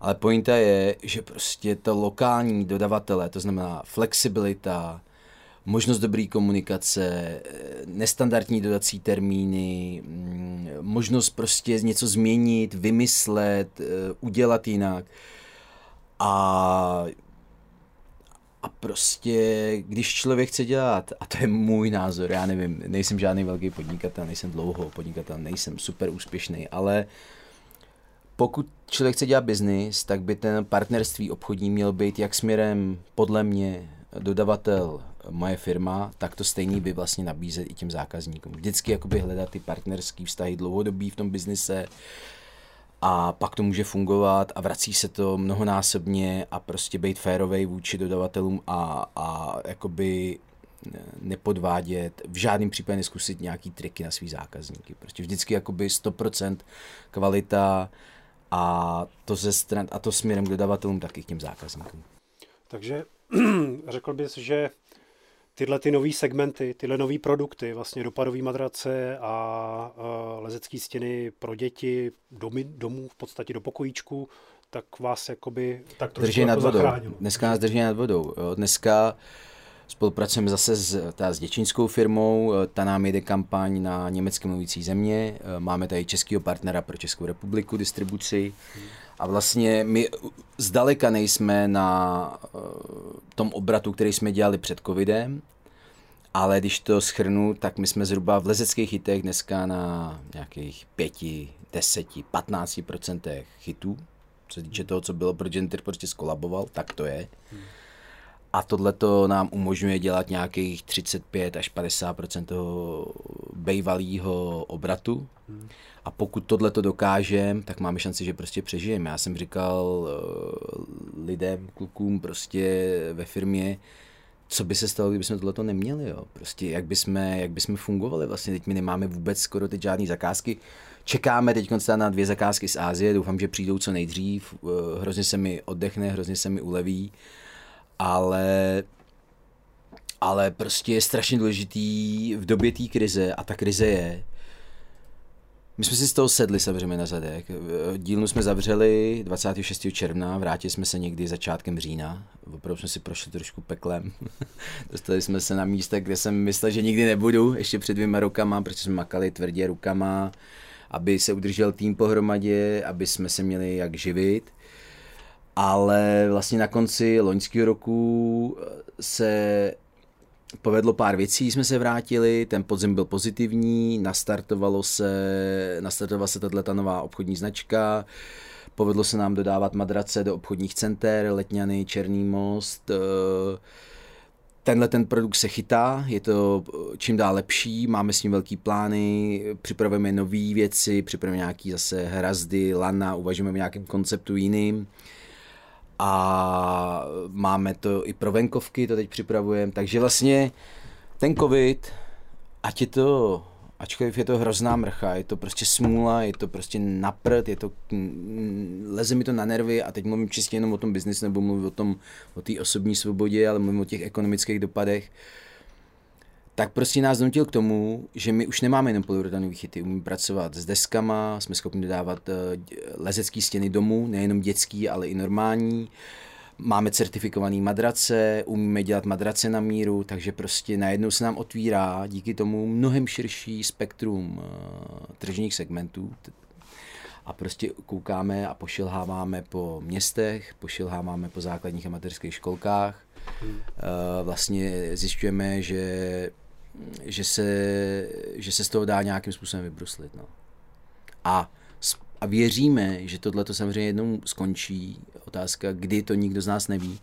ale pointa je, že prostě to lokální dodavatele, to znamená flexibilita, možnost dobré komunikace, nestandardní dodací termíny, mm, možnost prostě něco změnit, vymyslet, eh, udělat jinak. A a prostě, když člověk chce dělat, a to je můj názor, já nevím, nejsem žádný velký podnikatel, nejsem dlouho podnikatel, nejsem super úspěšný, ale pokud člověk chce dělat biznis, tak by ten partnerství obchodní měl být jak směrem, podle mě, dodavatel moje firma, tak to stejný by vlastně nabízet i těm zákazníkům. Vždycky jakoby hledat ty partnerský vztahy dlouhodobý v tom biznise a pak to může fungovat a vrací se to mnohonásobně a prostě být férovej vůči dodavatelům a, a jakoby nepodvádět, v žádném případě neskusit nějaký triky na svý zákazníky. Prostě vždycky jakoby 100% kvalita, a to, ze stran, a to směrem k dodavatelům, tak i k těm zákazníkům. Takže řekl bys, že tyhle ty nové segmenty, tyhle nové produkty, vlastně dopadové madrace a uh, lezecké stěny pro děti, domy, domů v podstatě do pokojíčku, tak vás jakoby tak drží jako nad vodou. Zachránilo. Dneska nás drží nad vodou. Jo. Dneska Spolupracujeme zase s, ta, s děčínskou firmou, eh, ta nám jede kampaň na německy mluvící země, eh, máme tady českého partnera pro Českou republiku, distribuci a vlastně my zdaleka nejsme na eh, tom obratu, který jsme dělali před covidem, ale když to schrnu, tak my jsme zhruba v lezeckých hitech dneska na nějakých 5, 10, 15 procentech hitů, co se týče toho, co bylo, protože prostě skolaboval, tak to je. Hmm A tohle to nám umožňuje dělat nějakých 35 až 50 toho bejvalého obratu. A pokud tohle to dokážeme, tak máme šanci, že prostě přežijeme. Já jsem říkal uh, lidem, klukům prostě ve firmě, co by se stalo, kdybychom tohle to neměli, jo? Prostě jak bychom, jak bychom fungovali vlastně, teď my nemáme vůbec skoro teď žádné zakázky, čekáme teď na dvě zakázky z Ázie, doufám, že přijdou co nejdřív, uh, hrozně se mi oddechne, hrozně se mi uleví, ale ale prostě je strašně důležitý v době té krize, a ta krize je, my jsme si z toho sedli samozřejmě na zadek. Dílnu jsme zavřeli 26. června, vrátili jsme se někdy začátkem října. Opravdu jsme si prošli trošku peklem. Dostali jsme se na místa, kde jsem myslel, že nikdy nebudu, ještě před dvěma rokama, protože jsme makali tvrdě rukama, aby se udržel tým pohromadě, aby jsme se měli jak živit. Ale vlastně na konci loňského roku se povedlo pár věcí, jsme se vrátili, ten podzim byl pozitivní, nastartovalo se, nastartovala se tato nová obchodní značka, povedlo se nám dodávat madrace do obchodních center, Letňany, Černý most, eh, Tenhle ten produkt se chytá, je to čím dál lepší, máme s ním velký plány, připravujeme nové věci, připravujeme nějaký zase hrazdy, lana, uvažujeme v nějakém konceptu jiným a máme to i pro venkovky, to teď připravujeme, takže vlastně ten covid, ať je to, ačkoliv je to hrozná mrcha, je to prostě smůla, je to prostě naprt, je to, leze mi to na nervy a teď mluvím čistě jenom o tom biznisu, nebo mluvím o tom, o té osobní svobodě, ale mluvím o těch ekonomických dopadech, tak prostě nás donutil k tomu, že my už nemáme jenom polyuretanové chyty, umíme pracovat s deskama, jsme schopni dodávat eh, lezecké stěny domů, nejenom dětský, ale i normální. Máme certifikované madrace, umíme dělat madrace na míru, takže prostě najednou se nám otvírá díky tomu mnohem širší spektrum eh, tržních segmentů. A prostě koukáme a pošilháváme po městech, pošilháváme po základních amatérských školkách. Hmm. Eh, vlastně zjišťujeme, že že se, že se z toho dá nějakým způsobem vybruslit. No. A, a věříme, že tohle to samozřejmě jednou skončí. Otázka, kdy to nikdo z nás neví.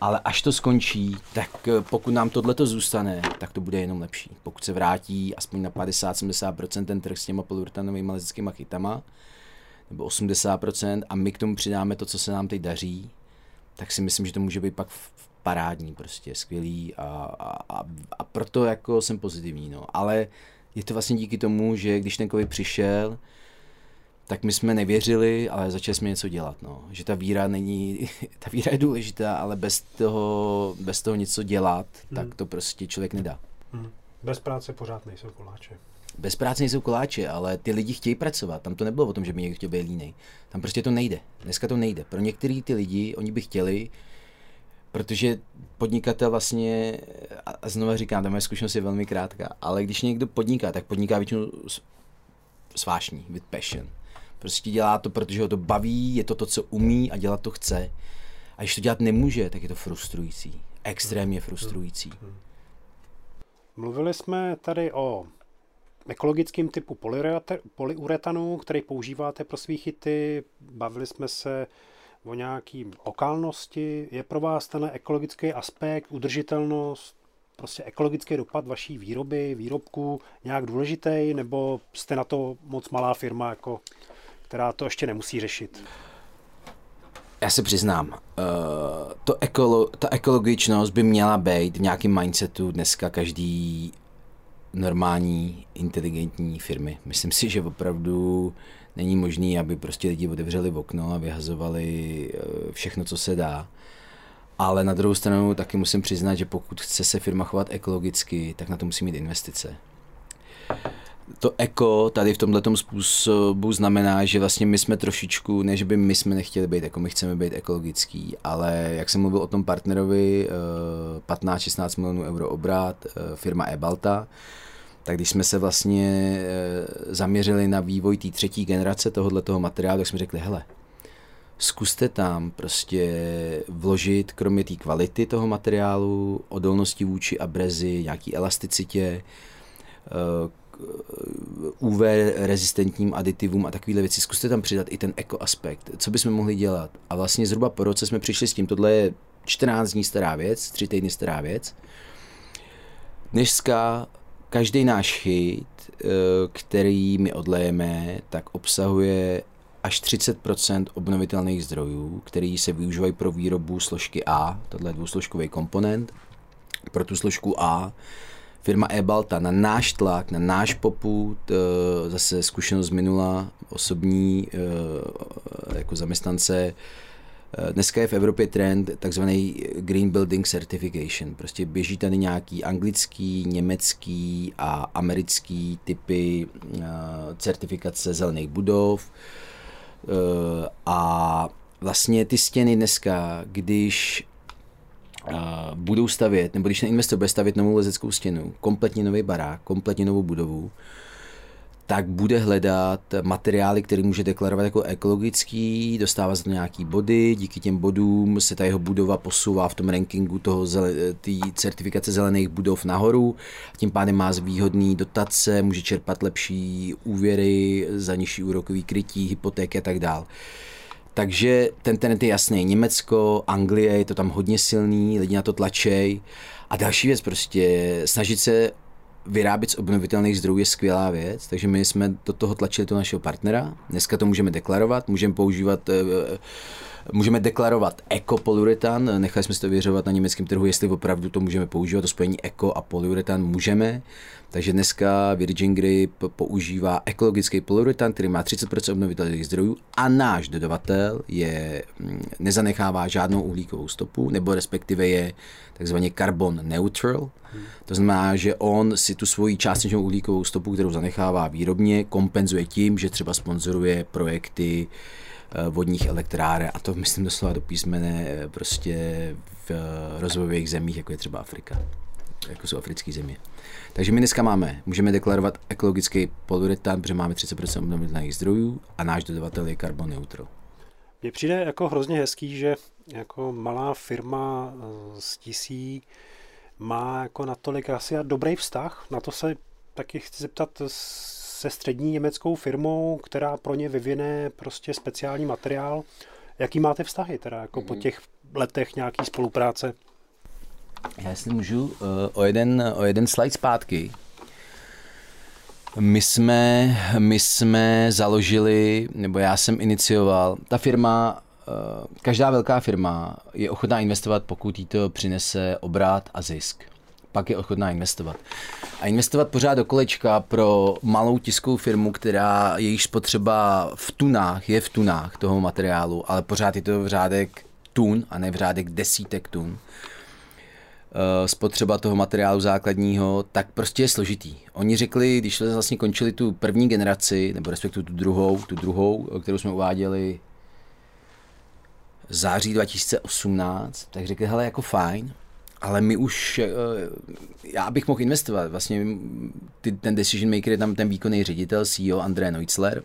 Ale až to skončí, tak eh, pokud nám tohle to zůstane, tak to bude jenom lepší. Pokud se vrátí aspoň na 50-70% ten trh s těma polyuretanovými lezeckými chytama, nebo 80% a my k tomu přidáme to, co se nám teď daří, tak si myslím, že to může být pak parádní, prostě skvělý a, a, a, proto jako jsem pozitivní, no. Ale je to vlastně díky tomu, že když ten covid přišel, tak my jsme nevěřili, ale začali jsme něco dělat, no. Že ta víra není, ta víra je důležitá, ale bez toho, bez toho něco dělat, hmm. tak to prostě člověk nedá. Hmm. Bez práce pořád nejsou koláče. Bez práce nejsou koláče, ale ty lidi chtějí pracovat. Tam to nebylo o tom, že by někdo chtěl být línej. Tam prostě to nejde. Dneska to nejde. Pro některý ty lidi, oni by chtěli, Protože podnikatel vlastně, a znovu říkám, ta moje zkušenost je velmi krátká, ale když někdo podniká, tak podniká většinou s vášní, with passion. Prostě dělá to, protože ho to baví, je to to, co umí a dělat to chce. A když to dělat nemůže, tak je to frustrující. Extrémně frustrující. Mluvili jsme tady o ekologickém typu polyuretanu, který používáte pro svý chyty. Bavili jsme se o nějaký lokálnosti? Je pro vás ten ekologický aspekt, udržitelnost, prostě ekologický dopad vaší výroby, výrobku nějak důležitý, nebo jste na to moc malá firma, jako, která to ještě nemusí řešit? Já se přiznám, uh, to ekolo, ta ekologičnost by měla být v nějakém mindsetu dneska každý normální, inteligentní firmy. Myslím si, že opravdu není možný, aby prostě lidi otevřeli okno a vyhazovali eh, všechno, co se dá. Ale na druhou stranu taky musím přiznat, že pokud chce se firma chovat ekologicky, tak na to musí mít investice. To eko tady v tomto způsobu znamená, že vlastně my jsme trošičku, než by my jsme nechtěli být jako my chceme být ekologický, ale jak jsem mluvil o tom partnerovi, 15-16 eh, milionů euro obrat, eh, firma Ebalta, tak když jsme se vlastně eh, zaměřili na vývoj té třetí generace tohohle toho materiálu, tak jsme řekli, hele, zkuste tam prostě vložit, kromě té kvality toho materiálu, odolnosti vůči abrezi, nějaký elasticitě, eh, UV rezistentním aditivům a takovéhle věci. Zkuste tam přidat i ten eko aspekt. Co bychom mohli dělat? A vlastně zhruba po roce jsme přišli s tím, tohle je 14 dní stará věc, 3 týdny stará věc. Dneska každý náš chyt, eh, který my odlejeme, tak obsahuje až 30% obnovitelných zdrojů, který se využívají pro výrobu složky A, tohle je dvousložkový komponent. Pro tu složku A firma Ebalta na náš tlak, na náš poput, eh, zase zkušenost minula, osobní eh, jako zaměstnance, Dneska je v Evropě trend takzvaný Green Building Certification. Prostě běží tady nějaký anglický, německý a americký typy certifikace zelených budov. A vlastně ty stěny dneska, když budou stavět, nebo když ten investor bude stavět novou lezeckou stěnu, kompletně nový barák, kompletně novou budovu, tak bude hledat materiály, které může deklarovat jako ekologický, dostává za to nějaký body, díky těm bodům se ta jeho budova posouvá v tom rankingu toho té certifikace zelených budov nahoru, tím pádem má výhodný dotace, může čerpat lepší úvěry za nižší úrokový krytí, hypotéky a tak dále. Takže ten trend je jasný. Německo, Anglie, je to tam hodně silný, lidi na to tlačej. A další věc prostě, snažit se vyrábět z obnovitelných zdrojů je skvělá věc, takže my jsme do toho tlačili toho našeho partnera. Dneska to můžeme deklarovat, můžeme používat eh, Můžeme deklarovat ekopoluretan, nechali jsme si to věřovat na německém trhu, jestli opravdu to můžeme používat, to spojení eko a polyuretan můžeme. Takže dneska Virgin Grip používá ekologický polyuretan, který má 30% obnovitelných zdrojů a náš dodavatel je, mm, nezanechává žádnou uhlíkovou stopu, nebo respektive je takzvaně carbon neutral. To znamená, že on si tu svoji částečnou uhlíkovou stopu, kterou zanechává výrobně, kompenzuje tím, že třeba sponzoruje projekty Eh, vodních elektráren a to myslím doslova do písmene eh, prostě v eh, rozvojových zemích, jako je třeba Afrika, jako jsou africké země. Takže my dneska máme, můžeme deklarovat ekologický poluretan, protože máme 30% obnovitelných zdrojů a náš dodavatel je carbon neutral. Mně přijde jako hrozně hezký, že jako malá firma z tisí má jako natolik asi dobrý vztah. Na to se taky chci zeptat se střední německou firmou, která pro ně vyvine prostě speciální materiál. Jaký máte vztahy teda jako mm-hmm. po mhm. těch letech nějaký spolupráce? Já si můžu uh, o, jeden, o jeden slide zpátky. My jsme, my jsme založili, nebo já jsem inicioval, ta firma, uh, každá velká firma je ochotná investovat, pokud jí to přinese obrat a zisk pak je ochotná investovat. A investovat pořád do kolečka pro malou tiskovou firmu, která jejíž spotřeba v tunách je v tunách toho materiálu, ale pořád je to v řádek tun a ne v řádek desítek tun eh, spotřeba toho materiálu základního, tak prostě je složitý. Oni řekli, když jsme vlastně končili tu první generaci, nebo respektive tu druhou, tu druhou, kterou jsme uváděli září 2018, tak řekli, hele, jako fajn, ale my už, eh, já bych mohl investovat, vlastně ty, ten decision maker je tam ten výkonný ředitel, CEO André Neutzler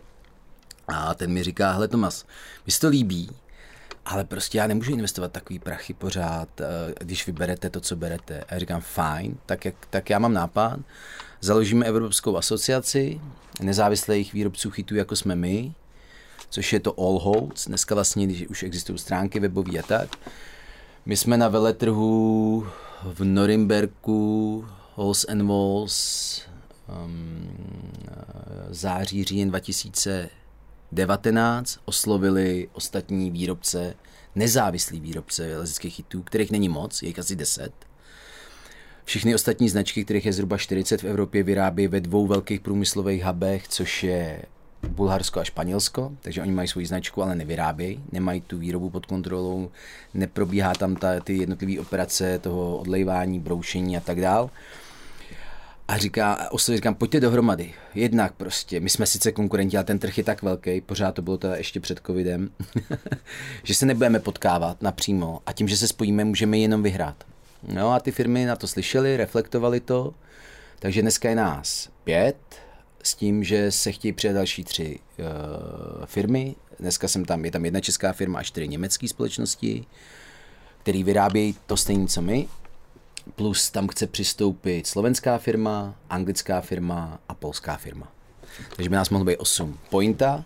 a ten mi říká, hele Tomas, mi se to líbí, ale prostě já nemůžu investovat takový prachy pořád, eh, když vyberete to, co berete. A já říkám, fajn, tak, jak, tak já mám nápad, založíme Evropskou asociaci nezávislých výrobců chytů, jako jsme my, což je to All Holds, dneska vlastně, když už existují stránky webové a tak, my jsme na veletrhu v Norimberku, Halls and Walls, um, září, říjen 2019 oslovili ostatní výrobce, nezávislí výrobce lezeckých chytů, kterých není moc, je jich asi 10. Všechny ostatní značky, kterých je zhruba 40 v Evropě, vyrábí ve dvou velkých průmyslových hubech, což je Bulharsko a Španělsko, takže oni mají svoji značku, ale nevyrábějí, nemají tu výrobu pod kontrolou, neprobíhá tam ta, ty jednotlivé operace toho odlejvání, broušení a tak dál. A říká, osobně říkám, pojďte dohromady. Jednak prostě, my jsme sice konkurenti, ale ten trh je tak velký, pořád to bylo to ještě před covidem, že se nebudeme potkávat napřímo a tím, že se spojíme, můžeme jenom vyhrát. No a ty firmy na to slyšely, reflektovali to, takže dneska je nás pět, s tím, že se chtějí přidat další tři uh, firmy. Dneska jsem tam, je tam jedna česká firma a čtyři německé společnosti, které vyrábějí to stejné, co my. Plus tam chce přistoupit slovenská firma, anglická firma a polská firma. Takže by nás mohlo být osm. Pointa,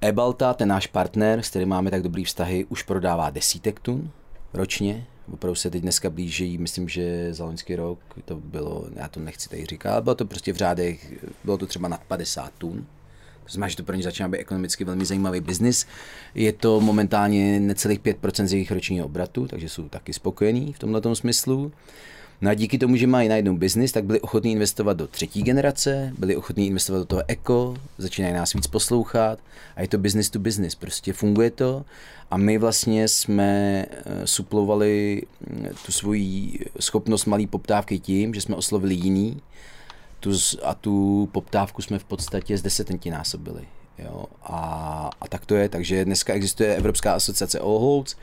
Ebalta, ten náš partner, s kterým máme tak dobrý vztahy, už prodává desítek tun ročně. Opravdu se teď dneska blíží, myslím, že za loňský rok to bylo, já to nechci tady říkat, bylo to prostě v řádech, bylo to třeba nad 50 tun. Znamená, že to pro ně začíná být ekonomicky velmi zajímavý biznis. Je to momentálně necelých 5% z jejich ročního obratu, takže jsou taky spokojení v tomto smyslu. No a díky tomu, že mají najednou biznis, tak byli ochotní investovat do třetí generace, byli ochotní investovat do toho eko, začínají nás víc poslouchat a je to business to business, prostě funguje to a my vlastně jsme eh, suplovali mm, tu svoji schopnost malý poptávky tím, že jsme oslovili jiný tu, a tu poptávku jsme v podstatě z desetentí násobili. Jo? A, a tak to je, takže dneska existuje Evropská asociace All Holds,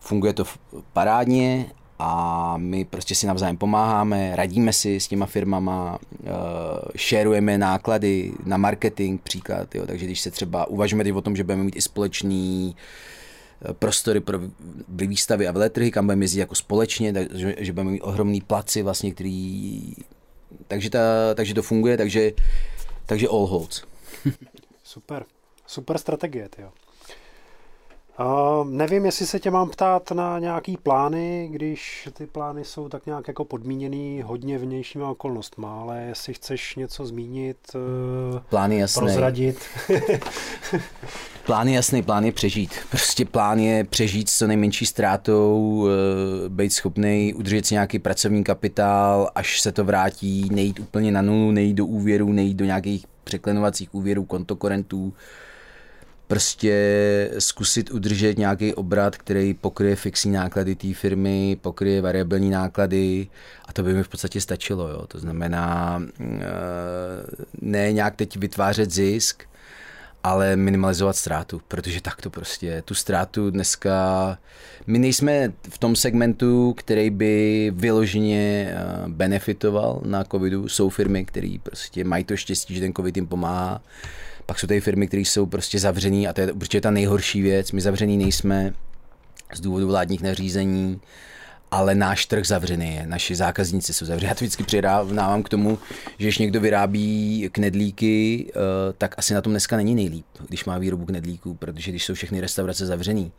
funguje to parádně a my prostě si navzájem pomáháme, radíme si s těma firmama, uh, šerujeme náklady na marketing příklad, jo, takže když se třeba uvažujeme teď o tom, že budeme mít i společný eh, prostory pro výstavy a veletrhy, kam budeme jezdit jako společně, takže že budeme mít ohromný placi vlastně, který... Takže, ta, takže to funguje, takže, takže all holds. Super. Super strategie, jo. Uh, nevím, jestli se tě mám ptát na nějaký plány, když ty plány jsou tak nějak jako podmíněný hodně vnějšíma okolnostma, ale jestli chceš něco zmínit, uh, plány jasný. prozradit. plán je jasný, plán je přežít. Prostě plán je přežít s co nejmenší ztrátou, uh, být schopný udržet si nějaký pracovní kapitál, až se to vrátí, nejít úplně na nulu, nejít do úvěru, nejít do nějakých překlenovacích úvěrů, kontokorentů, prostě zkusit udržet nějaký obrat, který pokryje fixní náklady té firmy, pokryje variabilní náklady a to by mi v podstatě stačilo. Jo. To znamená eh, ne nějak teď vytvářet zisk, ale minimalizovat ztrátu, protože tak to prostě. Tu ztrátu dneska, my nejsme v tom segmentu, který by vyloženě eh, benefitoval na covidu. Jsou firmy, které prostě mají to štěstí, že ten covid jim pomáhá pak jsou tady firmy, které jsou prostě zavřený a to je určitě ta nejhorší věc. My zavřený nejsme z důvodu vládních nařízení, ale náš trh zavřený je, naši zákazníci jsou zavření. Já to vždycky přidávám k tomu, že když někdo vyrábí knedlíky, eh, tak asi na tom dneska není nejlíp, když má výrobu knedlíků, protože když jsou všechny restaurace zavřený,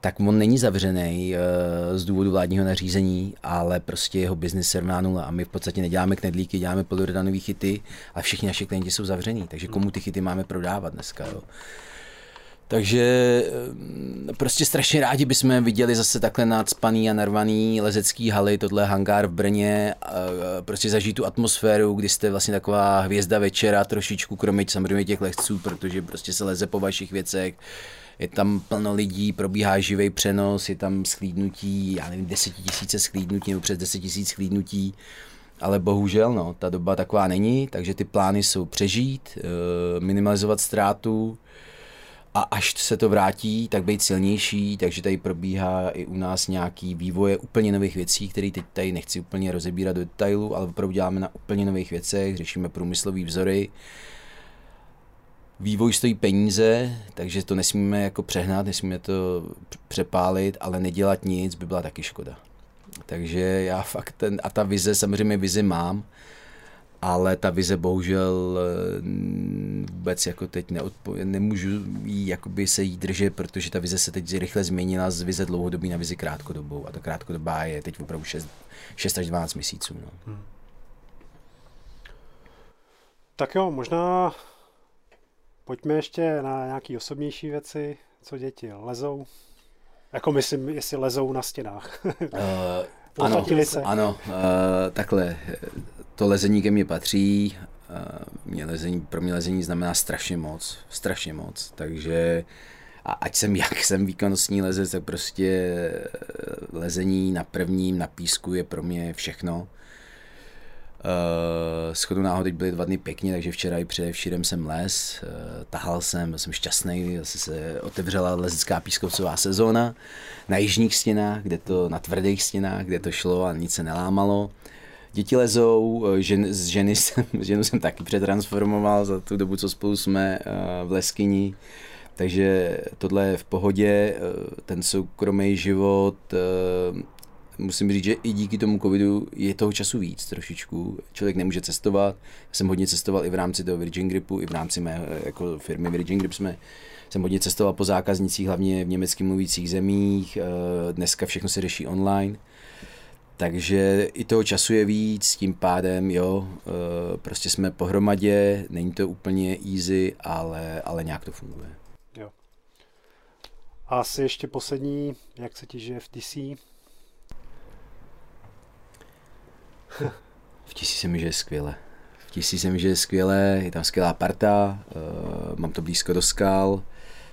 tak on není zavřený uh, z důvodu vládního nařízení, ale prostě jeho biznis se rovná nula. A my v podstatě neděláme knedlíky, děláme polyuretanové chyty a všichni naši klienti jsou zavření, takže komu ty chyty máme prodávat dneska, jo. Takže eh, prostě strašně rádi bychom viděli zase takhle nadspaný a narvaný lezecký haly, tohle hangár v Brně, prostě zažít tu atmosféru, kdy jste vlastně taková hvězda večera, trošičku kromě samozřejmě těch lehců, protože prostě se leze po vašich věcech, je tam plno lidí, probíhá živý přenos, je tam schlídnutí, já nevím, desetitisíce schlídnutí nebo přes deset tisíc schlídnutí, ale bohužel no, ta doba taková není, takže ty plány jsou přežít, eh, minimalizovat ztrátu a až se to vrátí, tak být silnější, takže tady probíhá i u nás nějaký vývoje úplně nových věcí, které teď tady nechci úplně rozebírat do detailu, ale opravdu děláme na úplně nových věcech, řešíme průmyslové vzory, Vývoj stojí peníze, takže to nesmíme jako přehnat, nesmíme to přepálit, ale nedělat nic by byla taky škoda. Takže já fakt ten, a ta vize, samozřejmě vizi mám, ale ta vize bohužel eh, vůbec jako teď neodpo, nemůžu jí, jakoby se jí držet, protože ta vize se teď rychle změnila z vize dlouhodobí na vizi krátkodobou a ta krátkodobá je teď opravdu 6, 6 až 12 měsíců. No. Hmm. Tak jo, možná Pojďme ještě na nějaké osobnější věci. Co děti? Lezou? Jako myslím, jestli lezou na stěnách. uh, ano, se. ano uh, takhle. To lezení ke mně patří. Uh, mě lezení, pro mě lezení znamená strašně moc. Strašně moc. Takže a ať jsem jak jsem výkonnostní lezec, tak prostě lezení na prvním, na písku je pro mě všechno. Uh, schodu náhody byly dva dny pěkně, takže včera i předevčírem jsem les, uh, tahal jsem, byl jsem šťastný, zase se otevřela lezecká pískovcová sezóna na jižních stěnách, kde to, na tvrdých stěnách, kde to šlo a nic se nelámalo. Děti lezou, eh, žen, z ženy jsem, ženu jsem taky přetransformoval za tu dobu, co spolu jsme uh, v Leskyni. Takže tohle je v pohodě, ten soukromý život musím říct, že i díky tomu covidu je toho času víc trošičku. Člověk nemůže cestovat. Já jsem hodně cestoval i v rámci toho Virgin Gripu, i v rámci mé jako firmy Virgin Grip jsme jsem hodně cestoval po zákaznicích, hlavně v německy mluvících zemích. Eh, dneska všechno se řeší online. Takže i toho času je víc, tím pádem, jo, eh, prostě jsme pohromadě, není to úplně easy, ale, ale nějak to funguje. Jo. A asi ještě poslední, jak se ti žije v TC? V TC se mi žije skvěle. V TC se mi žije skvěle, je tam skvělá parta, uh, mám to blízko do skal,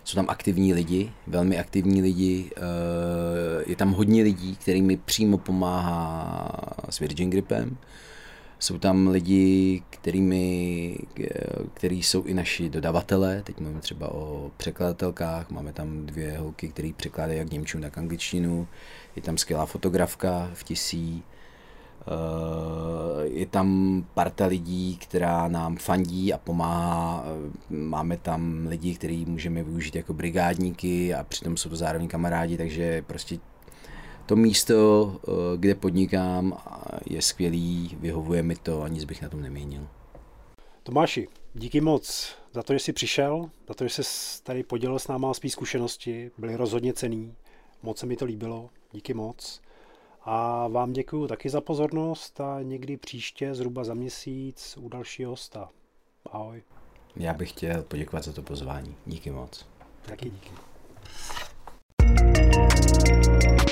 jsou tam aktivní lidi, velmi aktivní lidi, uh, je tam hodně lidí, kterým mi přímo pomáhá s Virgin Gripem. Jsou tam lidi, kterými, který jsou i naši dodavatelé, teď mluvím třeba o překladatelkách, máme tam dvě holky, které překládají jak němčinu, tak angličtinu, je tam skvělá fotografka v tisí, Eh, je tam parta lidí, která nám fandí a pomáhá. Eh, máme tam lidi, který můžeme využít jako brigádníky a přitom jsou to zároveň kamarádi, takže prostě to místo, eh, kde podnikám, je skvělý, vyhovuje mi to a nic bych na tom neměnil. Tomáši, díky moc za to, že jsi přišel, za to, že jsi tady podělil s náma o zkušenosti, byly rozhodně cený, moc se mi to líbilo, díky moc. A vám děkuji taky za pozornost a někdy příště, zhruba za měsíc, u dalšího hosta. Ahoj. Já bych chtěl poděkovat za to pozvání. Díky moc. Taky díky. thank you